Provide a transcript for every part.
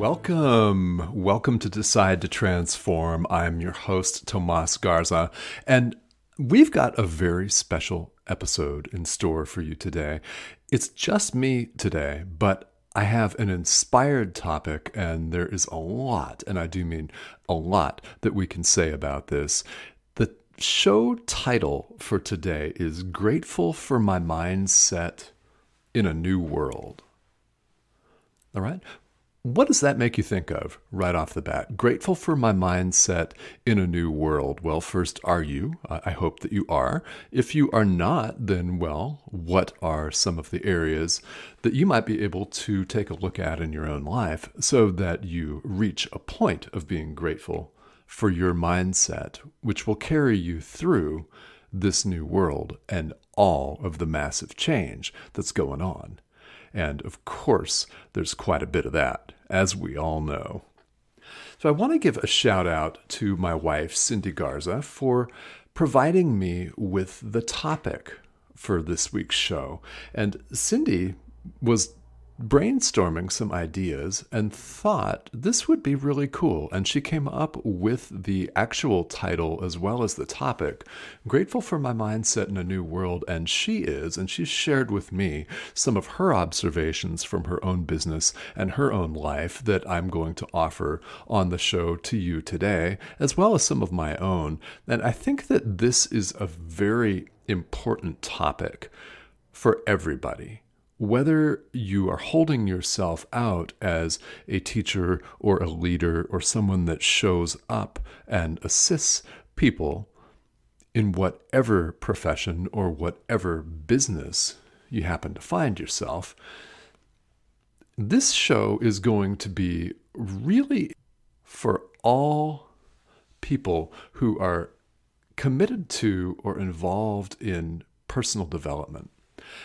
Welcome. Welcome to Decide to Transform. I'm your host, Tomas Garza, and we've got a very special episode in store for you today. It's just me today, but I have an inspired topic, and there is a lot, and I do mean a lot, that we can say about this. The show title for today is Grateful for My Mindset in a New World. All right. What does that make you think of right off the bat? Grateful for my mindset in a new world. Well, first, are you? I hope that you are. If you are not, then, well, what are some of the areas that you might be able to take a look at in your own life so that you reach a point of being grateful for your mindset, which will carry you through this new world and all of the massive change that's going on? And of course, there's quite a bit of that, as we all know. So I want to give a shout out to my wife, Cindy Garza, for providing me with the topic for this week's show. And Cindy was brainstorming some ideas and thought this would be really cool. And she came up with the actual title as well as the topic Grateful for My Mindset in a New World. And she is, and she's shared with me some of her observations from her own business and her own life that I'm going to offer on the show to you today, as well as some of my own. And I think that this is a very important topic for everybody whether you are holding yourself out as a teacher or a leader or someone that shows up and assists people in whatever profession or whatever business you happen to find yourself, this show is going to be really for all people who are committed to or involved in personal development.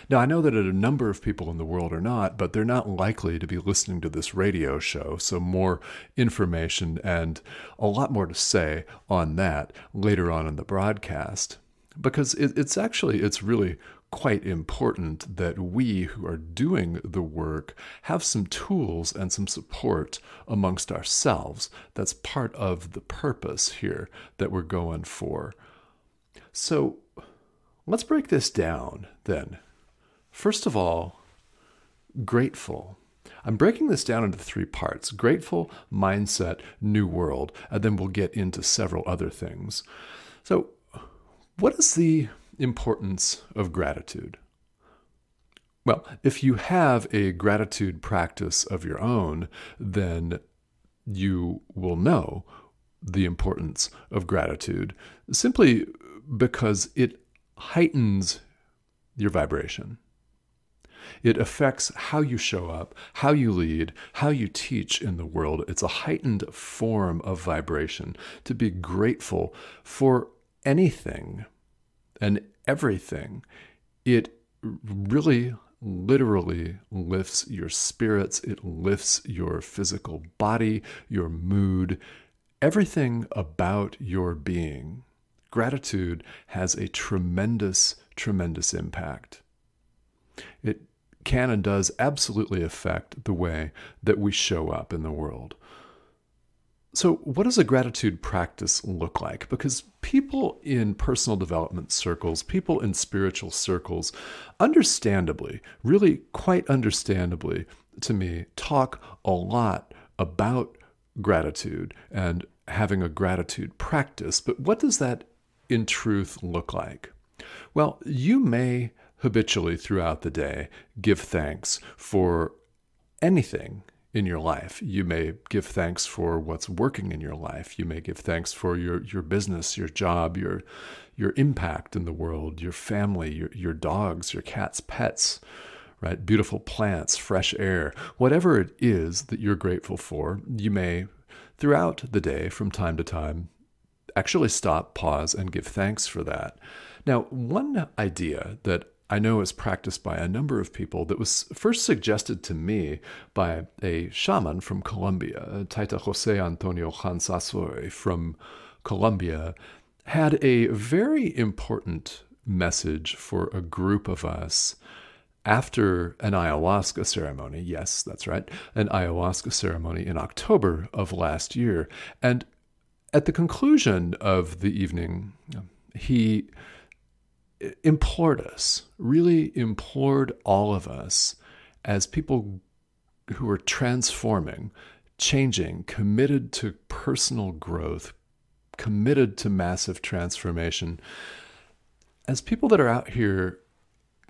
Now, I know that a number of people in the world are not, but they're not likely to be listening to this radio show. So, more information and a lot more to say on that later on in the broadcast. Because it, it's actually, it's really quite important that we who are doing the work have some tools and some support amongst ourselves. That's part of the purpose here that we're going for. So, let's break this down then. First of all, grateful. I'm breaking this down into three parts grateful, mindset, new world, and then we'll get into several other things. So, what is the importance of gratitude? Well, if you have a gratitude practice of your own, then you will know the importance of gratitude simply because it heightens your vibration. It affects how you show up, how you lead, how you teach in the world. It's a heightened form of vibration to be grateful for anything and everything. It really literally lifts your spirits, it lifts your physical body, your mood, everything about your being. Gratitude has a tremendous, tremendous impact. It can and does absolutely affect the way that we show up in the world. So, what does a gratitude practice look like? Because people in personal development circles, people in spiritual circles, understandably, really quite understandably to me, talk a lot about gratitude and having a gratitude practice. But what does that in truth look like? Well, you may habitually throughout the day give thanks for anything in your life. You may give thanks for what's working in your life. You may give thanks for your, your business, your job, your your impact in the world, your family, your, your dogs, your cats, pets, right? Beautiful plants, fresh air, whatever it is that you're grateful for, you may, throughout the day, from time to time, actually stop, pause, and give thanks for that. Now, one idea that I know is practiced by a number of people that was first suggested to me by a shaman from Colombia, Taita Jose Antonio Jansasoy from Colombia, had a very important message for a group of us after an ayahuasca ceremony. Yes, that's right, an ayahuasca ceremony in October of last year. And at the conclusion of the evening, he implored us, really implored all of us as people who are transforming, changing, committed to personal growth, committed to massive transformation, as people that are out here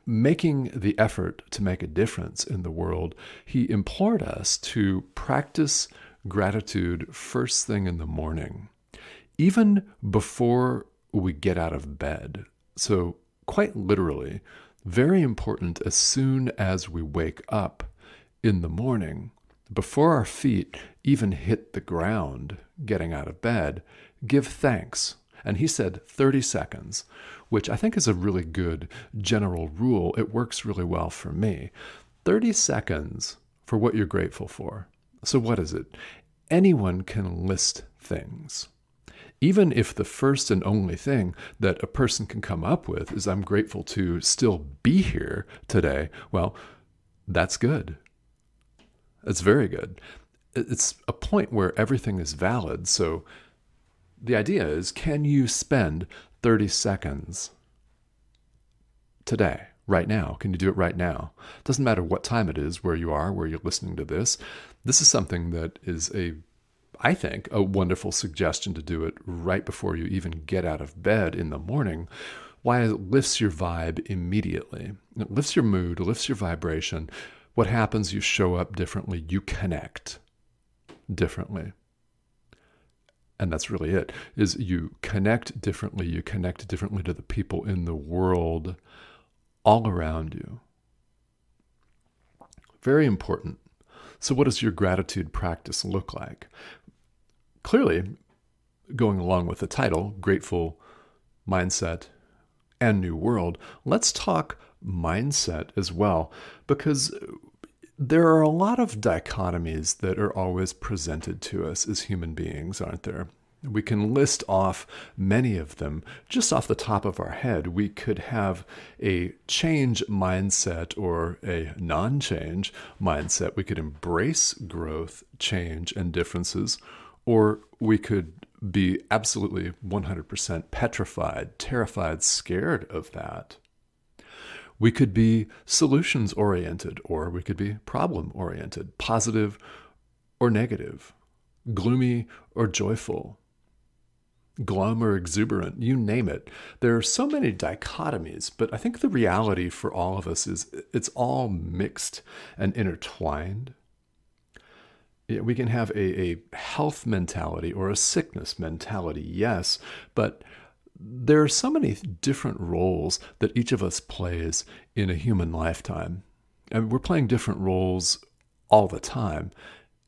making the effort to make a difference in the world, he implored us to practice gratitude first thing in the morning, even before we get out of bed. So, quite literally, very important as soon as we wake up in the morning, before our feet even hit the ground getting out of bed, give thanks. And he said 30 seconds, which I think is a really good general rule. It works really well for me. 30 seconds for what you're grateful for. So, what is it? Anyone can list things even if the first and only thing that a person can come up with is, I'm grateful to still be here today, well, that's good. It's very good. It's a point where everything is valid. So the idea is can you spend 30 seconds today, right now? Can you do it right now? Doesn't matter what time it is, where you are, where you're listening to this. This is something that is a I think, a wonderful suggestion to do it right before you even get out of bed in the morning. Why it lifts your vibe immediately. It lifts your mood, it lifts your vibration. What happens? You show up differently, you connect differently. And that's really it is you connect differently, you connect differently to the people in the world all around you. Very important. So, what does your gratitude practice look like? Clearly, going along with the title, Grateful Mindset and New World, let's talk mindset as well, because there are a lot of dichotomies that are always presented to us as human beings, aren't there? We can list off many of them just off the top of our head. We could have a change mindset or a non change mindset. We could embrace growth, change, and differences, or we could be absolutely 100% petrified, terrified, scared of that. We could be solutions oriented, or we could be problem oriented, positive or negative, gloomy or joyful, glum or exuberant, you name it. There are so many dichotomies, but I think the reality for all of us is it's all mixed and intertwined we can have a, a health mentality or a sickness mentality, yes, but there are so many different roles that each of us plays in a human lifetime. And we're playing different roles all the time,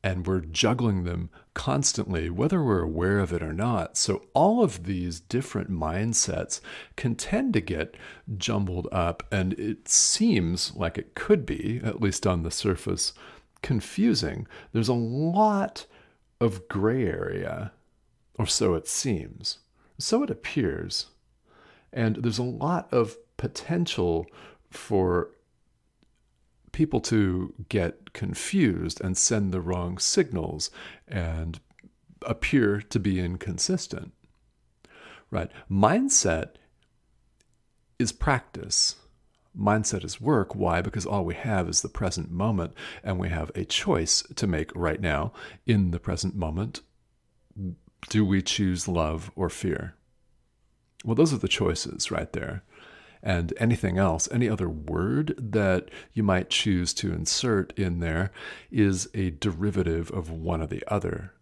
and we're juggling them constantly, whether we're aware of it or not. So, all of these different mindsets can tend to get jumbled up, and it seems like it could be, at least on the surface, confusing. There's a lot of gray area, or so it seems. So it appears. And there's a lot of potential for people to get confused and send the wrong signals and appear to be inconsistent. Right? Mindset is practice mindset is work. Why? Because all we have is the present moment, and we have a choice to make right now in the present moment. Do we choose love or fear? Well, those are the choices right there. And anything else, any other word that you might choose to insert in there is a derivative of one or the other.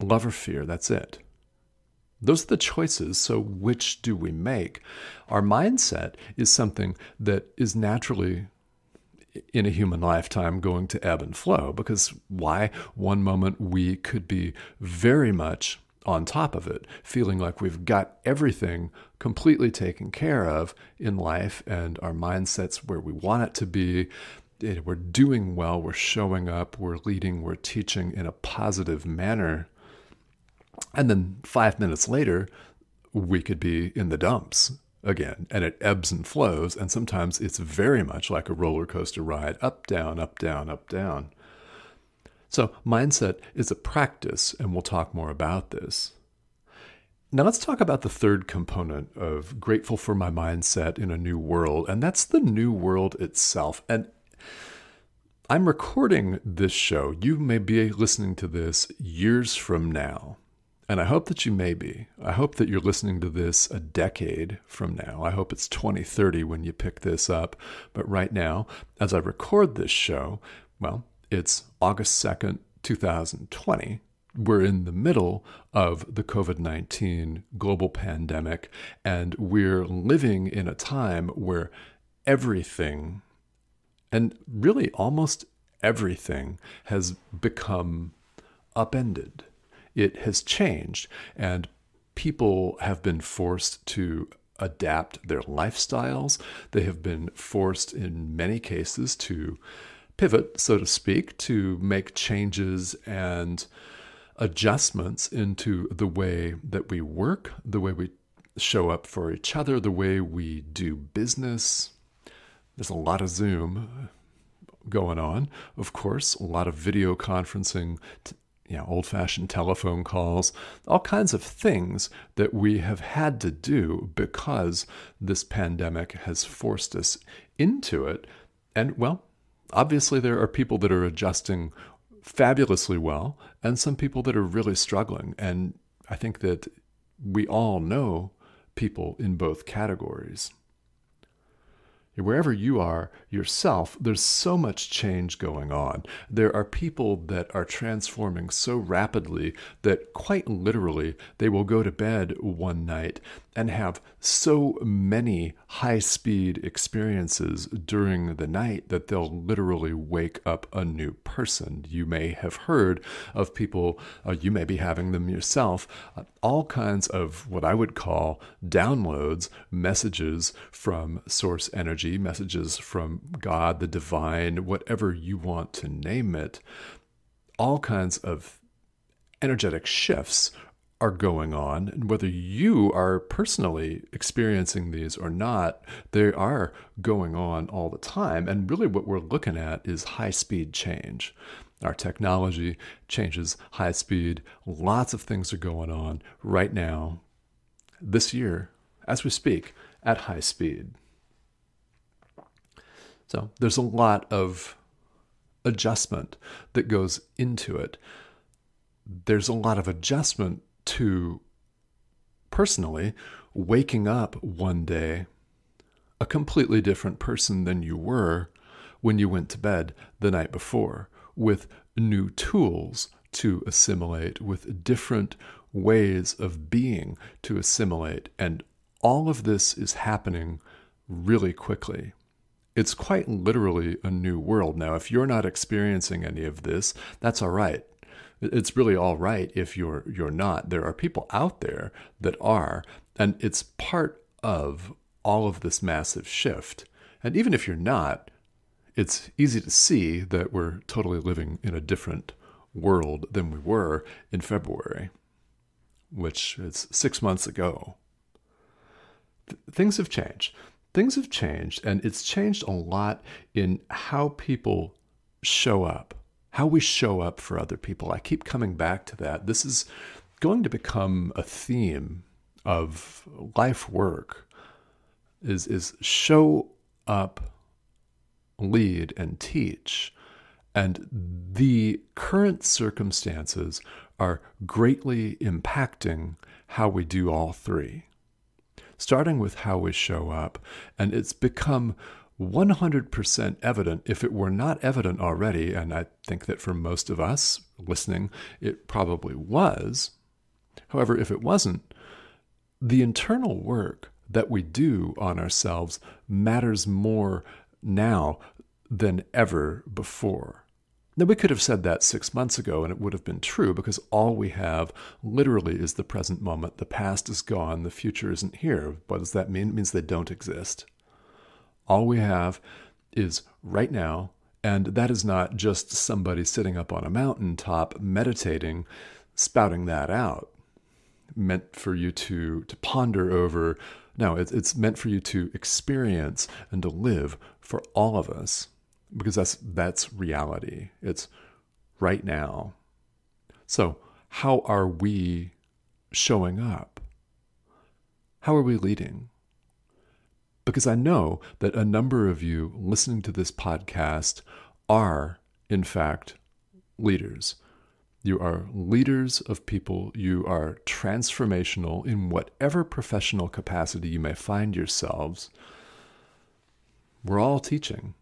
Love or fear, that's it. Those are the choices. So, which do we make? Our mindset is something that is naturally in a human lifetime going to ebb and flow because why? One moment we could be very much on top of it, feeling like we've got everything completely taken care of in life and our mindset's where we want it to be. We're doing well, we're showing up, we're leading, we're teaching in a positive manner. And then five minutes later, we could be in the dumps again, and it ebbs and flows. And sometimes it's very much like a roller coaster ride up, down, up, down, up, down. So, mindset is a practice, and we'll talk more about this. Now, let's talk about the third component of grateful for my mindset in a new world, and that's the new world itself. And I'm recording this show. You may be listening to this years from now. And I hope that you may be. I hope that you're listening to this a decade from now. I hope it's 2030 when you pick this up. But right now, as I record this show, well, it's August 2nd, 2020. We're in the middle of the COVID 19 global pandemic, and we're living in a time where everything, and really almost everything, has become upended. It has changed, and people have been forced to adapt their lifestyles. They have been forced, in many cases, to pivot, so to speak, to make changes and adjustments into the way that we work, the way we show up for each other, the way we do business. There's a lot of Zoom going on, of course, a lot of video conferencing, you know, old fashioned telephone calls, all kinds of things that we have had to do because this pandemic has forced us into it. And well, obviously, there are people that are adjusting fabulously well, and some people that are really struggling. And I think that we all know people in both categories wherever you are yourself, there's so much change going on. There are people that are transforming so rapidly that quite literally they will go to bed one night and have so many high speed experiences during the night that they'll literally wake up a new person. You may have heard of people, uh, you may be having them yourself, uh, all kinds of what I would call downloads, messages from source energy, messages from God, the divine, whatever you want to name it, all kinds of energetic shifts are going on, and whether you are personally experiencing these or not, they are going on all the time. And really, what we're looking at is high speed change. Our technology changes high speed. Lots of things are going on right now, this year, as we speak, at high speed. So there's a lot of adjustment that goes into it. There's a lot of adjustment to personally waking up one day a completely different person than you were when you went to bed the night before, with new tools to assimilate, with different ways of being to assimilate. And all of this is happening really quickly. It's quite literally a new world. Now, if you're not experiencing any of this, that's all right it's really all right if you're you're not. There are people out there that are, and it's part of all of this massive shift. And even if you're not, it's easy to see that we're totally living in a different world than we were in February, which is six months ago. Th- things have changed. Things have changed, and it's changed a lot in how people show up how we show up for other people. I keep coming back to that. This is going to become a theme of life work is is show up, lead and teach. And the current circumstances are greatly impacting how we do all three. Starting with how we show up, and it's become 100% evident if it were not evident already, and I think that for most of us listening, it probably was. However, if it wasn't, the internal work that we do on ourselves matters more now than ever before. Now, we could have said that six months ago and it would have been true because all we have literally is the present moment. The past is gone, the future isn't here. What does that mean? It means they don't exist. All we have is right now, and that is not just somebody sitting up on a mountaintop meditating, spouting that out, meant for you to, to ponder over. No, it's, it's meant for you to experience and to live for all of us because that's that's reality. It's right now. So, how are we showing up? How are we leading? Because I know that a number of you listening to this podcast are, in fact, leaders. You are leaders of people. You are transformational in whatever professional capacity you may find yourselves. We're all teaching.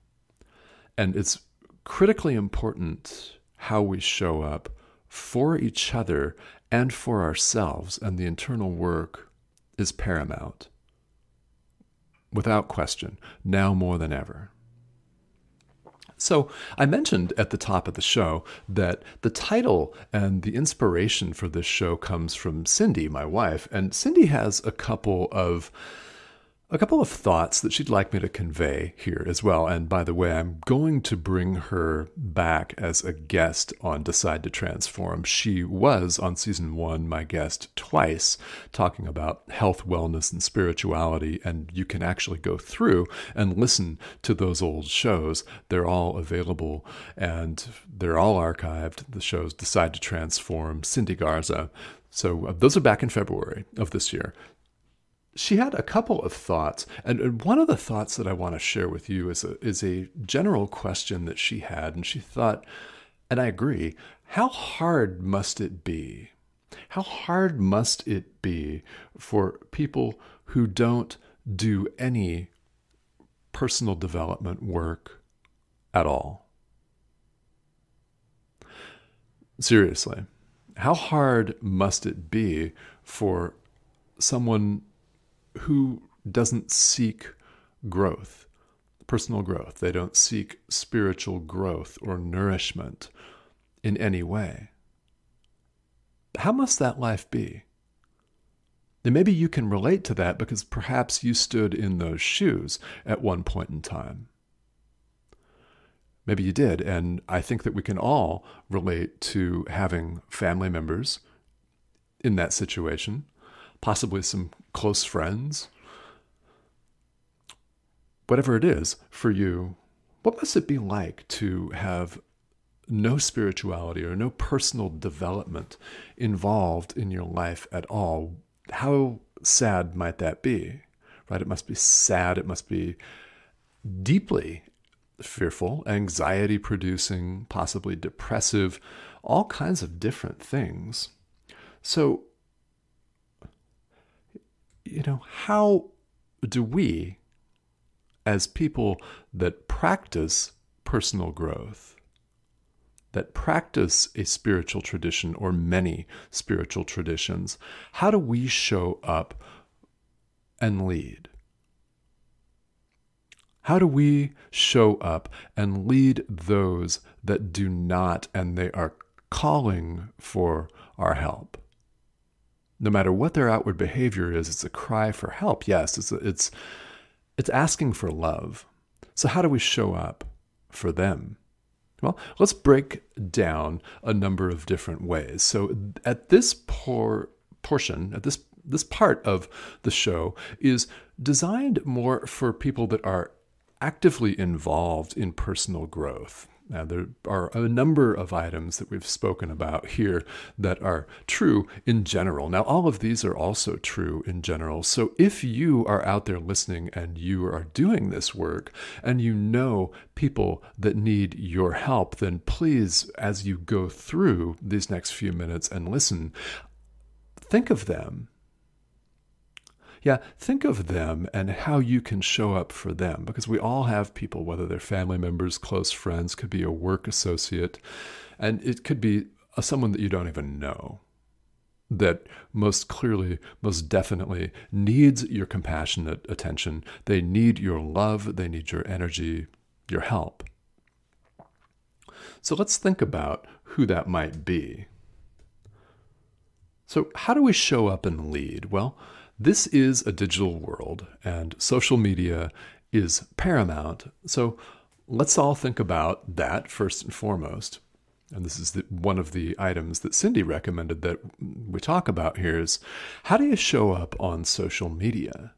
And it's critically important how we show up for each other and for ourselves, and the internal work is paramount. Without question, now more than ever. So, I mentioned at the top of the show that the title and the inspiration for this show comes from Cindy, my wife. And Cindy has a couple of a couple of thoughts that she'd like me to convey here as well. And by the way, I'm going to bring her back as a guest on Decide to Transform. She was on season one my guest twice, talking about health, wellness, and spirituality. And you can actually go through and listen to those old shows. They're all available and they're all archived. The shows Decide to Transform, Cindy Garza. So uh, those are back in February of this year she had a couple of thoughts, and one of the thoughts that I want to share with you is a is a general question that she had, and she thought, and I agree, how hard must it be? How hard must it be for people who don't do any personal development work at all? Seriously, how hard must it be for someone who doesn't seek growth, personal growth. They don't seek spiritual growth or nourishment in any way. How must that life be? And maybe you can relate to that because perhaps you stood in those shoes at one point in time. Maybe you did, and I think that we can all relate to having family members in that situation possibly some close friends. Whatever it is for you, what must it be like to have no spirituality or no personal development involved in your life at all? How sad might that be? Right? It must be sad. It must be deeply fearful, anxiety producing, possibly depressive, all kinds of different things. So, you know, how do we, as people that practice personal growth, that practice a spiritual tradition or many spiritual traditions, how do we show up and lead? How do we show up and lead those that do not and they are calling for our help? No matter what their outward behavior is, it's a cry for help. Yes, it's it's it's asking for love. So how do we show up for them? Well, let's break down a number of different ways. So at this por- portion, at this this part of the show is designed more for people that are actively involved in personal growth. Now, there are a number of items that we've spoken about here that are true in general. Now, all of these are also true in general. So, if you are out there listening and you are doing this work and you know people that need your help, then please, as you go through these next few minutes and listen, think of them yeah, think of them and how you can show up for them because we all have people, whether they're family members, close friends, could be a work associate, and it could be a, someone that you don't even know that most clearly, most definitely needs your compassionate attention. They need your love, they need your energy, your help. So let's think about who that might be. So, how do we show up and lead? Well, this is a digital world, and social media is paramount. So, let's all think about that first and foremost. And this is the, one of the items that Cindy recommended that we talk about here is how do you show up on social media?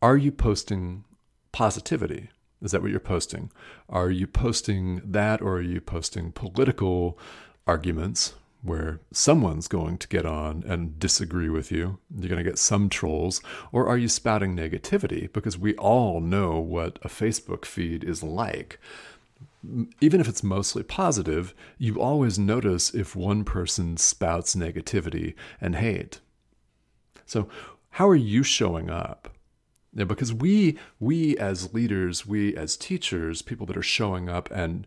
Are you posting positivity? Is that what you're posting? Are you posting that or are you posting political arguments where someone's going to get on and disagree with you? You're going to get some trolls. Or are you spouting negativity? Because we all know what a Facebook feed is like. Even if it's mostly positive, you always notice if one person spouts negativity and hate. So, how are you showing up? Yeah, because we we as leaders, we as teachers, people that are showing up and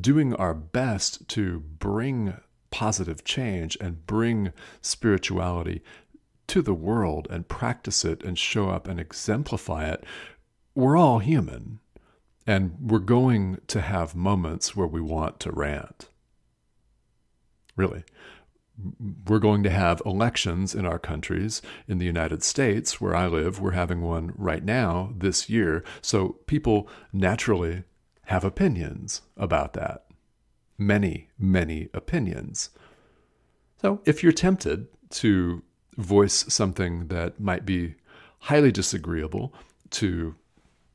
doing our best to bring positive change and bring spirituality to the world and practice it and show up and exemplify it, we're all human. And we're going to have moments where we want to rant. Really we're going to have elections in our countries. In the United States, where I live, we're having one right now this year. So people naturally have opinions about that. Many, many opinions. So if you're tempted to voice something that might be highly disagreeable to,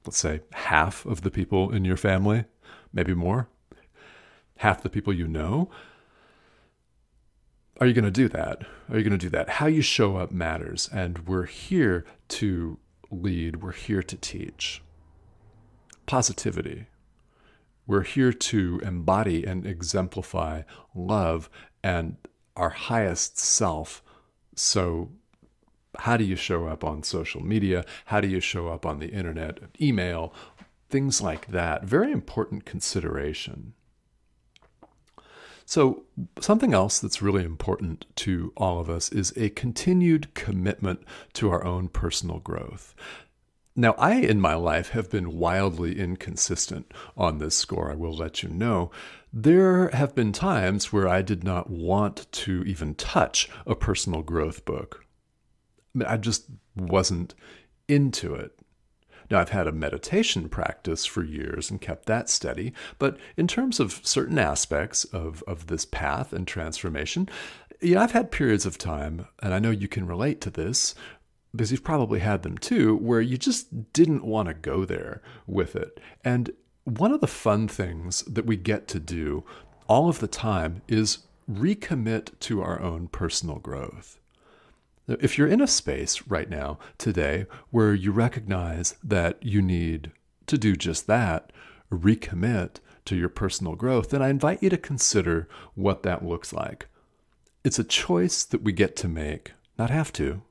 let's say, half of the people in your family, maybe more, half the people you know, are you going to do that? Are you going to do that? How you show up matters. And we're here to lead, we're here to teach. Positivity. We're here to embody and exemplify love and our highest self. So, how do you show up on social media? How do you show up on the internet, email, things like that? Very important consideration. So, something else that's really important to all of us is a continued commitment to our own personal growth. Now, I in my life have been wildly inconsistent on this score, I will let you know. There have been times where I did not want to even touch a personal growth book. I just wasn't into it. Now, I've had a meditation practice for years and kept that steady, but in terms of certain aspects of, of this path and transformation, yeah, I've had periods of time, and I know you can relate to this because you've probably had them too, where you just didn't want to go there with it. And one of the fun things that we get to do all of the time is recommit to our own personal growth. If you're in a space right now, today, where you recognize that you need to do just that, recommit to your personal growth, then I invite you to consider what that looks like. It's a choice that we get to make, not have to,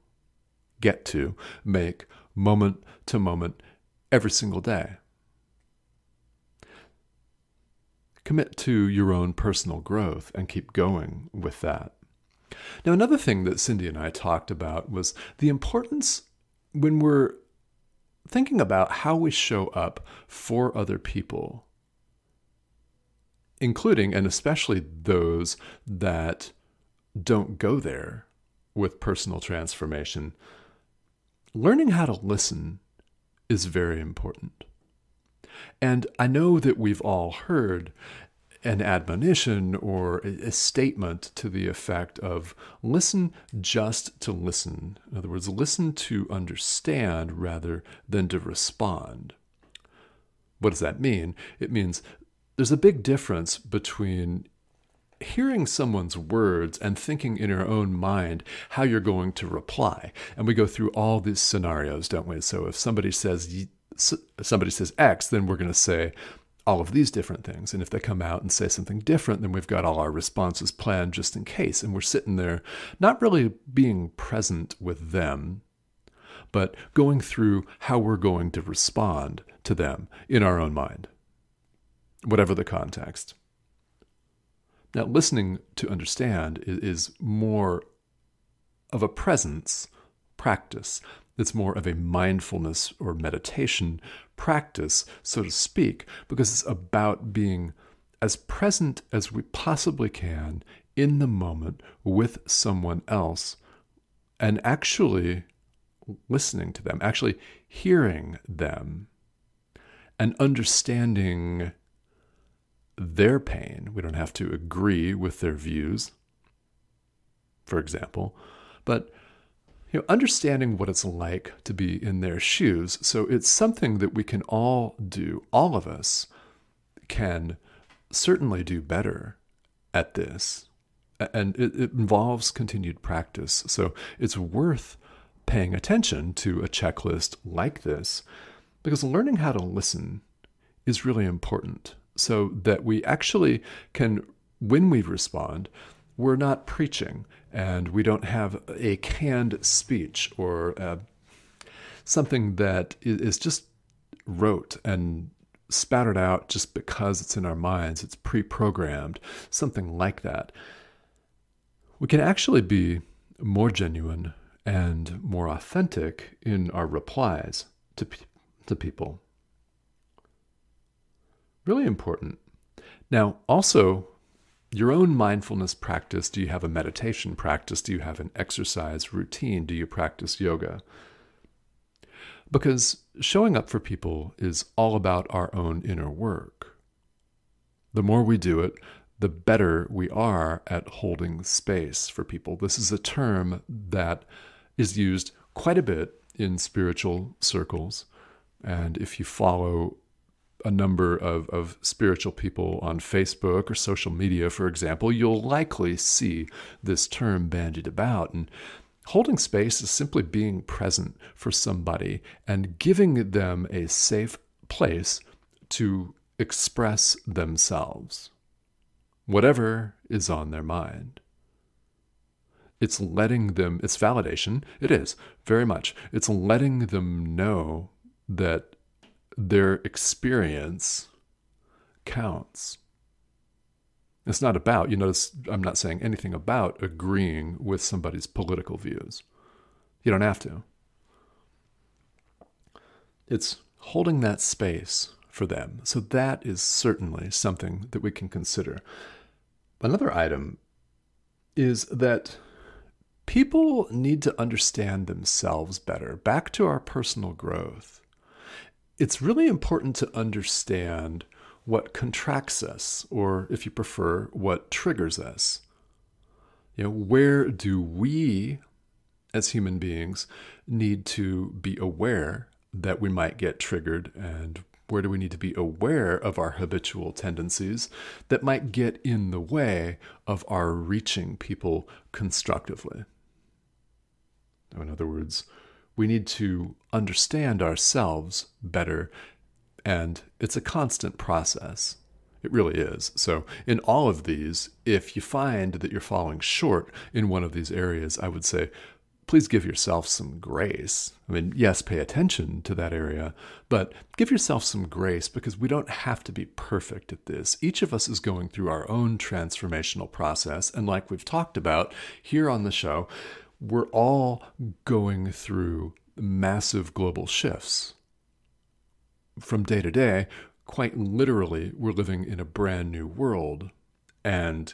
get to make moment to moment every single day. Commit to your own personal growth and keep going with that. Now, another thing that Cindy and I talked about was the importance when we're thinking about how we show up for other people, including and especially those that don't go there with personal transformation. Learning how to listen is very important. And I know that we've all heard an admonition or a statement to the effect of listen just to listen. In other words, listen to understand rather than to respond. What does that mean? It means there's a big difference between hearing someone's words and thinking in your own mind how you're going to reply. And we go through all these scenarios, don't we? So if somebody says somebody says X, then we're going to say all of these different things. And if they come out and say something different, then we've got all our responses planned just in case. And we're sitting there not really being present with them, but going through how we're going to respond to them in our own mind, whatever the context. Now, listening to understand is, more of a presence practice. It's more of a mindfulness or meditation practice, so to speak, because it's about being as present as we possibly can in the moment with someone else and actually listening to them, actually hearing them and understanding their pain. We don't have to agree with their views, for example, but you know, understanding what it's like to be in their shoes. So it's something that we can all do. All of us can certainly do better at this. And it, it involves continued practice. So it's worth paying attention to a checklist like this because learning how to listen is really important so that we actually can, when we respond, we're not preaching and we don't have a canned speech or uh, something that is just rote and spattered out just because it's in our minds, it's pre programmed, something like that. We can actually be more genuine and more authentic in our replies to, to people. Really important. Now, also, your own mindfulness practice. Do you have a meditation practice? Do you have an exercise routine? Do you practice yoga? Because showing up for people is all about our own inner work. The more we do it, the better we are at holding space for people. This is a term that is used quite a bit in spiritual circles. And if you follow a number of, of spiritual people on Facebook or social media, for example, you'll likely see this term bandied about. And holding space is simply being present for somebody and giving them a safe place to express themselves, whatever is on their mind. It's letting them, it's validation. It is, very much. It's letting them know that their experience counts. It's not about, you notice I'm not saying anything about agreeing with somebody's political views. You don't have to. It's holding that space for them. So that is certainly something that we can consider. Another item is that people need to understand themselves better. Back to our personal growth. It's really important to understand what contracts us, or if you prefer, what triggers us. You know, where do we, as human beings, need to be aware that we might get triggered and where do we need to be aware of our habitual tendencies that might get in the way of our reaching people constructively? In other words, we need to understand ourselves better, and it's a constant process. It really is. So, in all of these, if you find that you're falling short in one of these areas, I would say, please give yourself some grace. I mean, yes, pay attention to that area, but give yourself some grace because we don't have to be perfect at this. Each of us is going through our own transformational process. And like we've talked about here on the show, we're all going through massive global shifts. From day to day, quite literally, we're living in a brand new world. And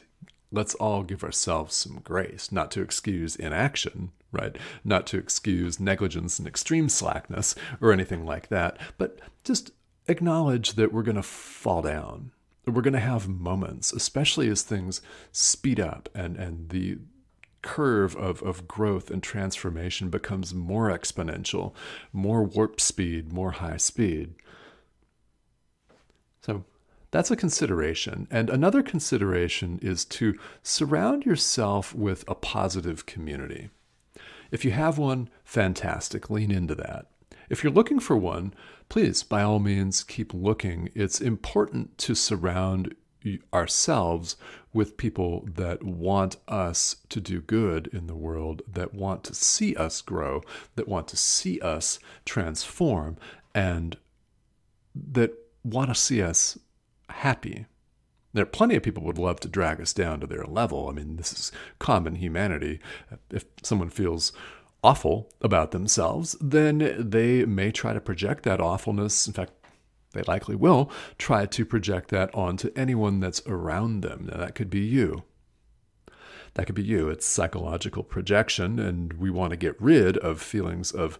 let's all give ourselves some grace, not to excuse inaction, right? Not to excuse negligence and extreme slackness or anything like that, but just acknowledge that we're going to fall down. We're going to have moments, especially as things speed up and, and the, curve of, of growth and transformation becomes more exponential, more warp speed, more high speed. So that's a consideration. And another consideration is to surround yourself with a positive community. If you have one, fantastic, lean into that. If you're looking for one, please, by all means, keep looking. It's important to surround ourselves with people that want us to do good in the world, that want to see us grow, that want to see us transform, and that want to see us happy. There are plenty of people who would love to drag us down to their level. I mean, this is common humanity. If someone feels awful about themselves, then they may try to project that awfulness. In fact, They likely will try to project that onto anyone that's around them. Now, that could be you. That could be you. It's psychological projection, and we want to get rid of feelings of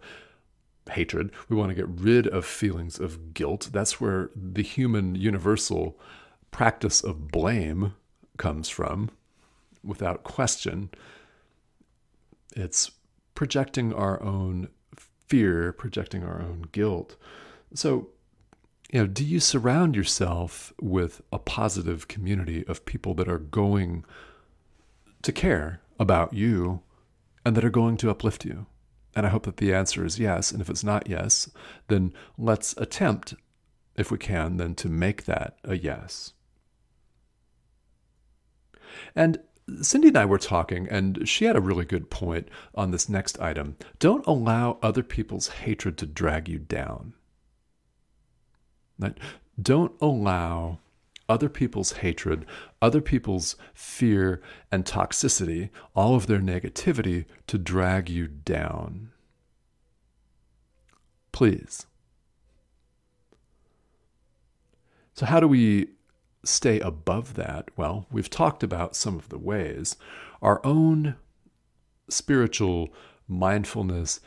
hatred. We want to get rid of feelings of guilt. That's where the human universal practice of blame comes from, without question. It's projecting our own fear, projecting our own guilt. So, you know, do you surround yourself with a positive community of people that are going to care about you and that are going to uplift you? And I hope that the answer is yes. And if it's not yes, then let's attempt, if we can, then to make that a yes. And Cindy and I were talking, and she had a really good point on this next item. Don't allow other people's hatred to drag you down. Right? Don't allow other people's hatred, other people's fear and toxicity, all of their negativity to drag you down. Please. So, how do we stay above that? Well, we've talked about some of the ways. Our own spiritual mindfulness,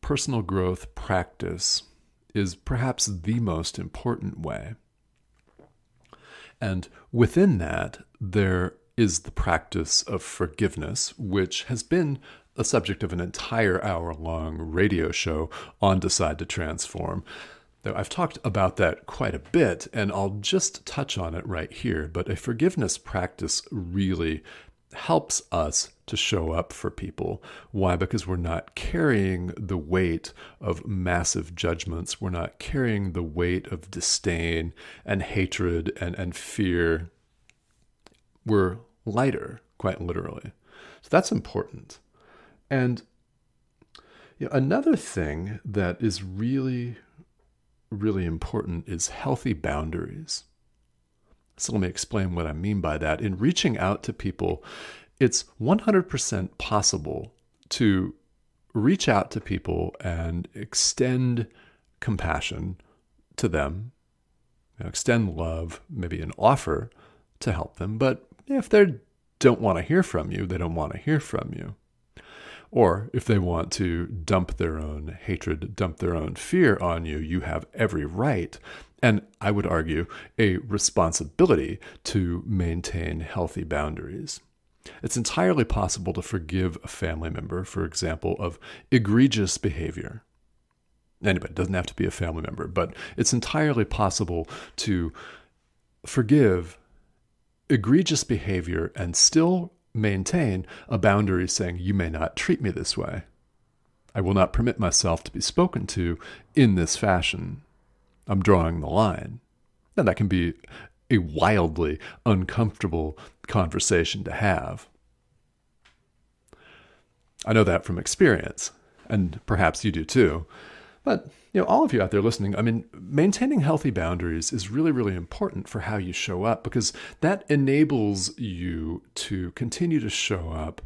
personal growth practice is perhaps the most important way. And within that, there is the practice of forgiveness, which has been a subject of an entire hour long radio show on Decide to Transform. Though I've talked about that quite a bit, and I'll just touch on it right here. But a forgiveness practice really helps us to show up for people. Why? Because we're not carrying the weight of massive judgments. We're not carrying the weight of disdain and hatred and, and fear. We're lighter, quite literally. So that's important. And you know, another thing that is really, really important is healthy boundaries. So let me explain what I mean by that. In reaching out to people, it's 100% possible to reach out to people and extend compassion to them, you know, extend love, maybe an offer to help them. But if they don't want to hear from you, they don't want to hear from you. Or if they want to dump their own hatred, dump their own fear on you, you have every right, and I would argue a responsibility to maintain healthy boundaries. It's entirely possible to forgive a family member, for example, of egregious behavior. Anybody, doesn't have to be a family member, but it's entirely possible to forgive egregious behavior and still maintain a boundary saying, You may not treat me this way. I will not permit myself to be spoken to in this fashion. I'm drawing the line. And that can be a wildly uncomfortable conversation to have. I know that from experience, and perhaps you do too. But you know, all of you out there listening, I mean, maintaining healthy boundaries is really, really important for how you show up because that enables you to continue to show up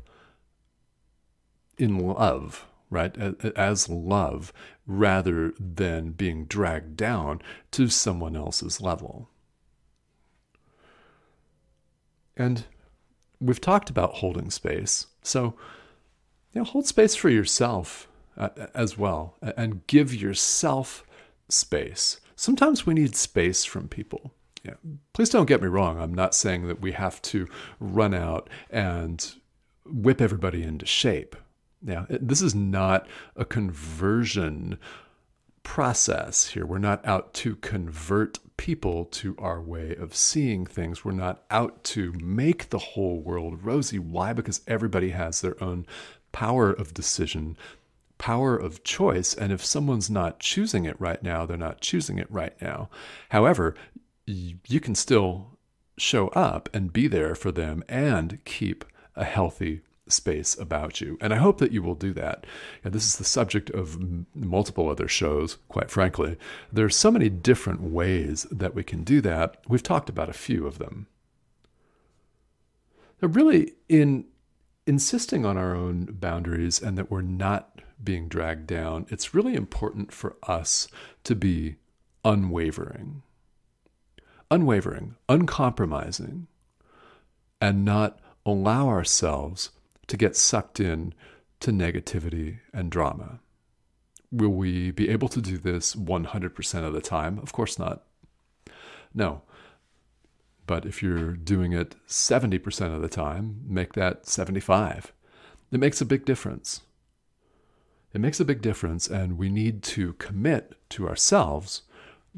in love, right? As love rather than being dragged down to someone else's level. And we've talked about holding space. So, you know, hold space for yourself uh, as well and give yourself space. Sometimes we need space from people. Yeah. Please don't get me wrong. I'm not saying that we have to run out and whip everybody into shape. Yeah, this is not a conversion process here. We're not out to convert people to our way of seeing things. We're not out to make the whole world rosy. Why? Because everybody has their own power of decision, power of choice. And if someone's not choosing it right now, they're not choosing it right now. However, you can still show up and be there for them and keep a healthy space about you. And I hope that you will do that. And this is the subject of m- multiple other shows, quite frankly. There's so many different ways that we can do that. We've talked about a few of them. Now, really, in insisting on our own boundaries and that we're not being dragged down, it's really important for us to be unwavering. Unwavering, uncompromising, and not allow ourselves to get sucked in to negativity and drama. Will we be able to do this 100% of the time? Of course not. No. But if you're doing it 70% of the time, make that 75. It makes a big difference. It makes a big difference, and we need to commit to ourselves.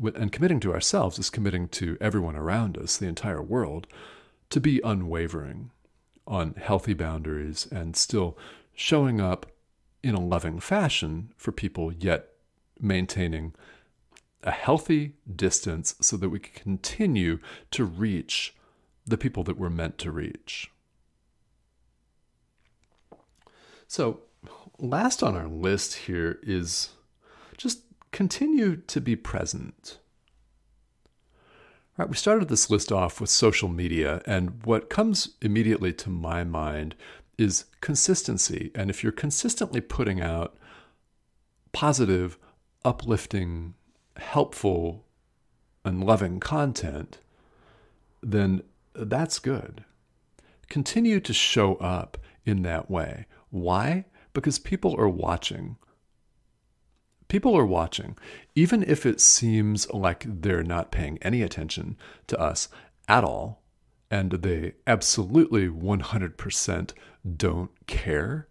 And committing to ourselves is committing to everyone around us, the entire world, to be unwavering on healthy boundaries and still showing up in a loving fashion for people, yet maintaining a healthy distance so that we can continue to reach the people that we're meant to reach. So, last on our list here is just continue to be present. Right, we started this list off with social media, and what comes immediately to my mind is consistency. And if you're consistently putting out positive, uplifting, helpful, and loving content, then that's good. Continue to show up in that way. Why? Because people are watching. People are watching. Even if it seems like they're not paying any attention to us at all, and they absolutely 100% don't care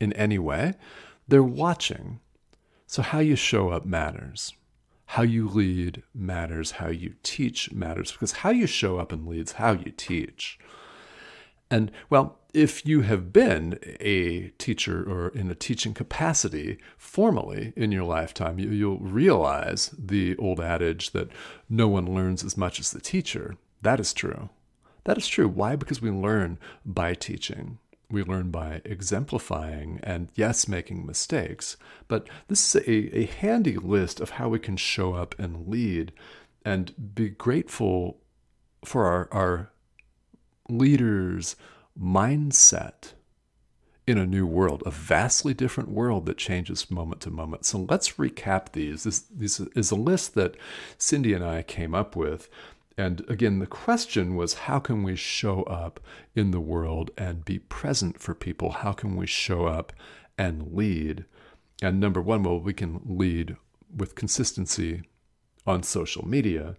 in any way, they're watching. So, how you show up matters. How you lead matters. How you teach matters. Because how you show up and leads how you teach. And, well, if you have been a teacher or in a teaching capacity formally in your lifetime, you, will realize the old adage that no one learns as much as the teacher. That is true. That is true. Why? Because we learn by teaching. We learn by exemplifying and, yes, making mistakes. But this is a, a handy list of how we can show up and lead and be grateful for our, our leaders' mindset in a new world, a vastly different world that changes moment to moment. So let's recap these. This, this is a list that Cindy and I came up with and again, the question was how can we show up in the world and be present for people? How can we show up and lead? And number one, well, we can lead with consistency on social media.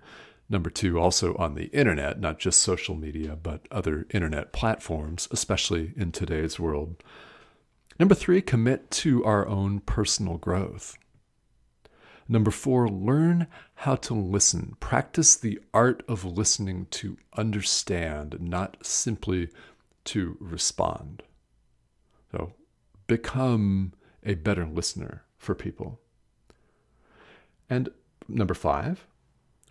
Number two, also on the internet, not just social media, but other internet platforms, especially in today's world. Number three, commit to our own personal growth. Number four, learn how to listen. Practice the art of listening to understand, not simply to respond. So become a better listener for people. And number five,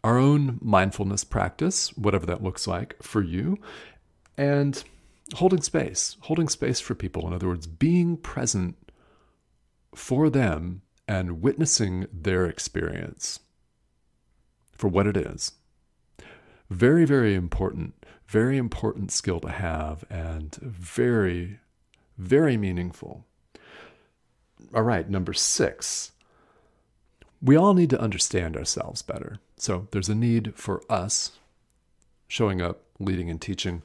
our own mindfulness practice, whatever that looks like for you, and holding space, holding space for people. In other words, being present for them and witnessing their experience for what it is. Very, very important, very important skill to have, and very, very meaningful. All right, number six. We all need to understand ourselves better. So there's a need for us showing up, leading, and teaching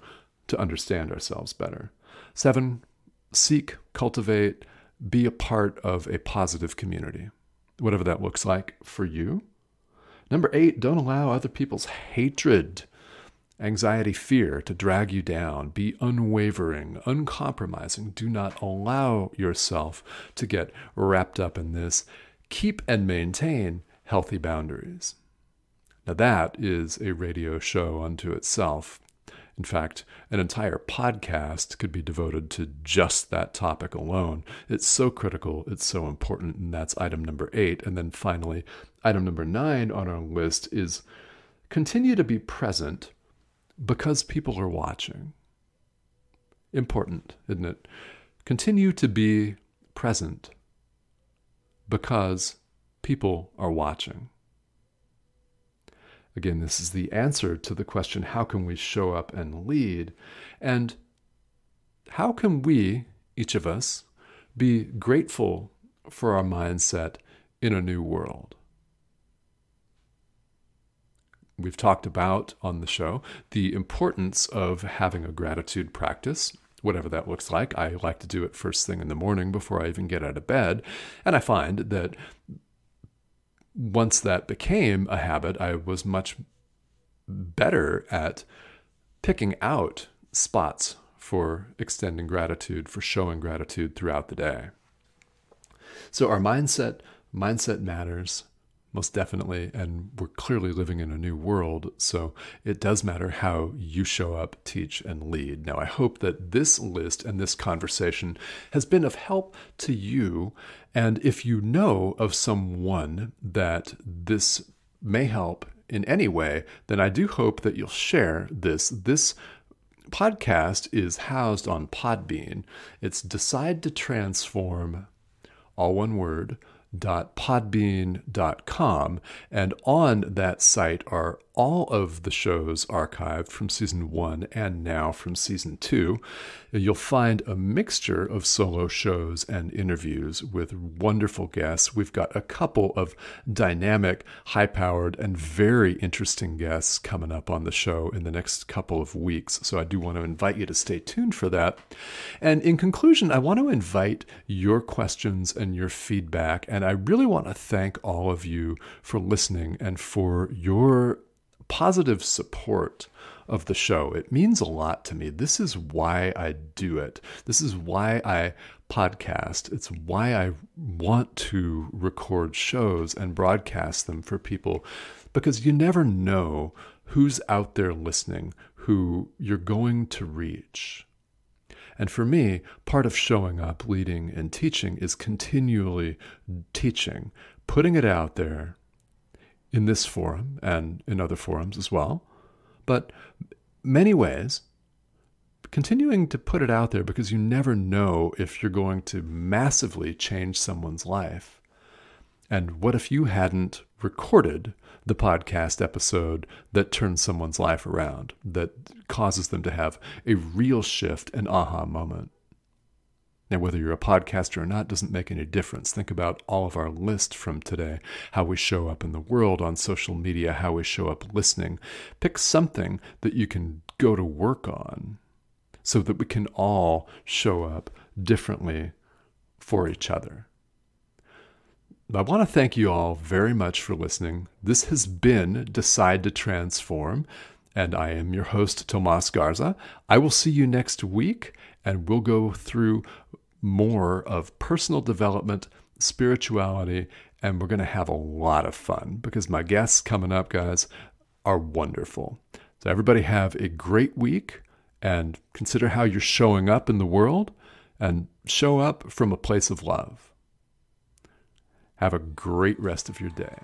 to understand ourselves better. Seven, seek, cultivate, be a part of a positive community, whatever that looks like for you. Number eight, don't allow other people's hatred, anxiety, fear to drag you down. Be unwavering, uncompromising. Do not allow yourself to get wrapped up in this. Keep and maintain healthy boundaries. Now, that is a radio show unto itself. In fact, an entire podcast could be devoted to just that topic alone. It's so critical, it's so important, and that's item number eight. And then finally, item number nine on our list is continue to be present because people are watching. Important, isn't it? Continue to be present because people are watching. Again, this is the answer to the question how can we show up and lead? And how can we, each of us, be grateful for our mindset in a new world? we've talked about on the show the importance of having a gratitude practice whatever that looks like. I like to do it first thing in the morning before I even get out of bed. And I find that once that became a habit, I was much better at picking out spots for extending gratitude, for showing gratitude throughout the day. So our mindset, mindset matters most definitely. And we're clearly living in a new world. So it does matter how you show up, teach, and lead. Now, I hope that this list and this conversation has been of help to you. And if you know of someone that this may help in any way, then I do hope that you'll share this. This podcast is housed on Podbean. It's Decide to Transform, all one word www.podbean.com. And on that site are all of the shows archived from season one and now from season two. You'll find a mixture of solo shows and interviews with wonderful guests. We've got a couple of dynamic, high powered, and very interesting guests coming up on the show in the next couple of weeks. So I do want to invite you to stay tuned for that. And in conclusion, I want to invite your questions and your feedback. And I really want to thank all of you for listening and for your positive support of the show. It means a lot to me. This is why I do it. This is why I podcast. It's why I want to record shows and broadcast them for people because you never know who's out there listening, who you're going to reach. And for me, part of showing up, leading, and teaching is continually teaching, putting it out there, in this forum and in other forums as well. But many ways, continuing to put it out there because you never know if you're going to massively change someone's life. And what if you hadn't recorded the podcast episode that turns someone's life around, that causes them to have a real shift, an aha moment? Now, whether you're a podcaster or not doesn't make any difference. Think about all of our list from today, how we show up in the world on social media, how we show up listening. Pick something that you can go to work on so that we can all show up differently for each other. I want to thank you all very much for listening. This has been Decide to Transform, and I am your host, Tomas Garza. I will see you next week, and we'll go through more of personal development, spirituality, and we're going to have a lot of fun because my guests coming up, guys, are wonderful. So, everybody have a great week and consider how you're showing up in the world and show up from a place of love. Have a great rest of your day.